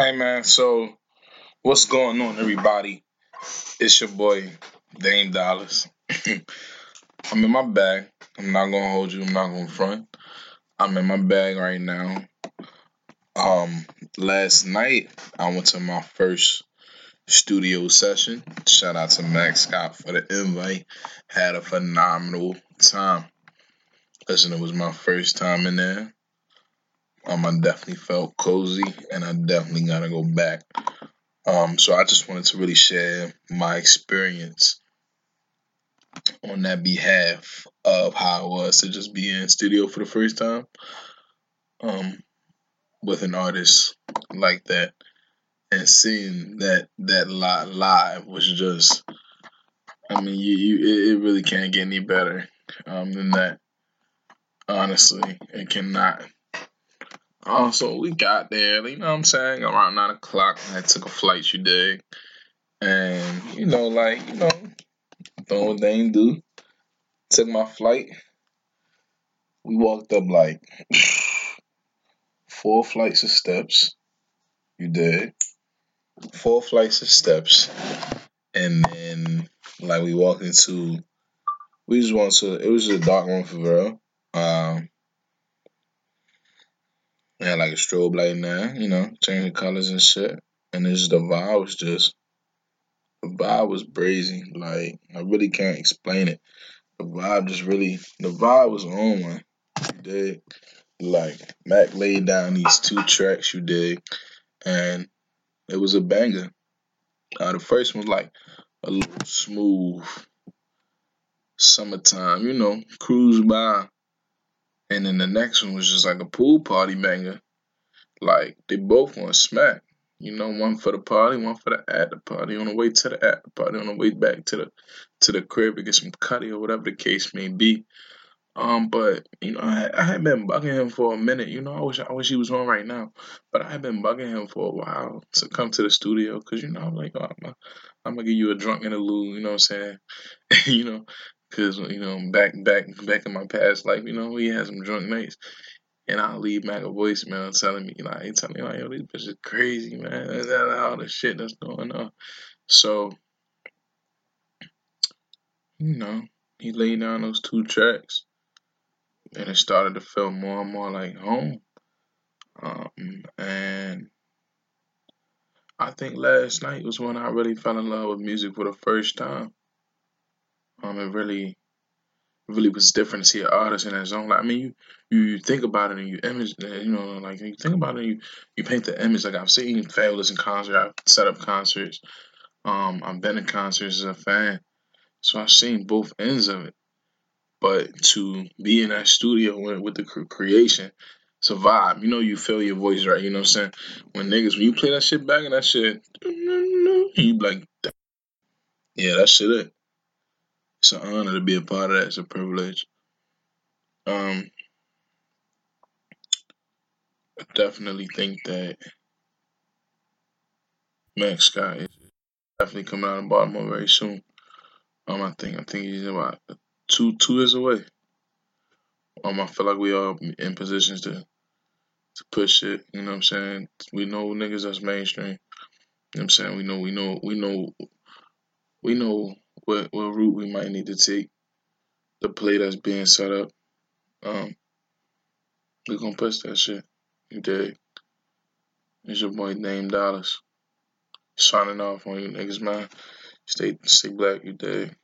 Hi, man. So, what's going on, everybody? It's your boy, Dame Dollars. I'm in my bag. I'm not gonna hold you. I'm not gonna front. I'm in my bag right now. Um, last night I went to my first studio session. Shout out to Max Scott for the invite. Had a phenomenal time. Listen, it was my first time in there. Um, I definitely felt cozy, and I definitely gotta go back. Um, so I just wanted to really share my experience on that behalf of how it was to just be in studio for the first time. Um, with an artist like that, and seeing that that live live was just, I mean, you, you it, it really can't get any better um, than that. Honestly, it cannot. Oh, so we got there, you know what I'm saying, around nine o'clock. I took a flight, you dig. And, you know, like, you know, doing what they do. Took my flight. We walked up like four flights of steps. You did. Four flights of steps. And then like we walked into we just went to it was a dark room for real. Um we had like a strobe light in there, you know, changing colors and shit. And it's the vibe was just the vibe was brazy. Like I really can't explain it. The vibe just really the vibe was on one. You dig? Like Mac laid down these two tracks you dig and it was a banger. Uh, the first one was like a little smooth summertime, you know, cruise by. And then the next one was just like a pool party banger. Like they both want smack. You know, one for the party, one for the at the party. On the way to the at the party, on the way back to the to the crib to get some cutty or whatever the case may be. Um, but you know, I, I had been bugging him for a minute. You know, I wish I wish he was on right now, but I had been bugging him for a while to come to the studio because you know I'm like, oh, I'm, gonna, give you a drunk interlude. You know what I'm saying? you know, because you know back back back in my past life, you know, we had some drunk nights. And I'll leave Mac a voicemail telling me, like, he telling me, like, yo, this bitch is crazy, man. That's all the shit that's going on. So, you know, he laid down those two tracks and it started to feel more and more like home. Um, and I think last night was when I really fell in love with music for the first time. Um, it really, really was different to see an artist in that zone. Like, I mean, you, you think about it and you image, you know, like you think about it, you you paint the image. Like I've seen Fabolous in concert, I've set up concerts. Um, I've been in concerts as a fan, so I've seen both ends of it. But to be in that studio with, with the creation, it's a vibe. You know, you feel your voice right. You know what I'm saying? When niggas, when you play that shit back and that shit, you like, yeah, that shit it. It's an honor to be a part of that. It's a privilege. Um, I definitely think that Max Scott is definitely coming out of Baltimore very soon. Um, I think I think he's about two two years away. Um, I feel like we are in positions to to push it. You know what I'm saying? We know niggas that's mainstream. You know what I'm saying? We know we know we know we know what what route we might need to take. The play that's being set up. Um, we gonna push that shit. You dig? It's your boy Dame Dollars. Signing off on you niggas, man. Stay stay black, you dig?